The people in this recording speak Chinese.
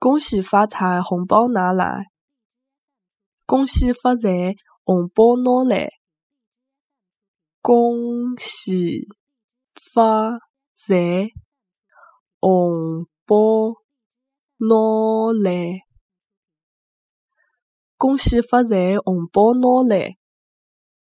恭喜发财红包拿来。恭喜发财红包拿来。恭喜发财红包拿来。恭喜发财红包拿来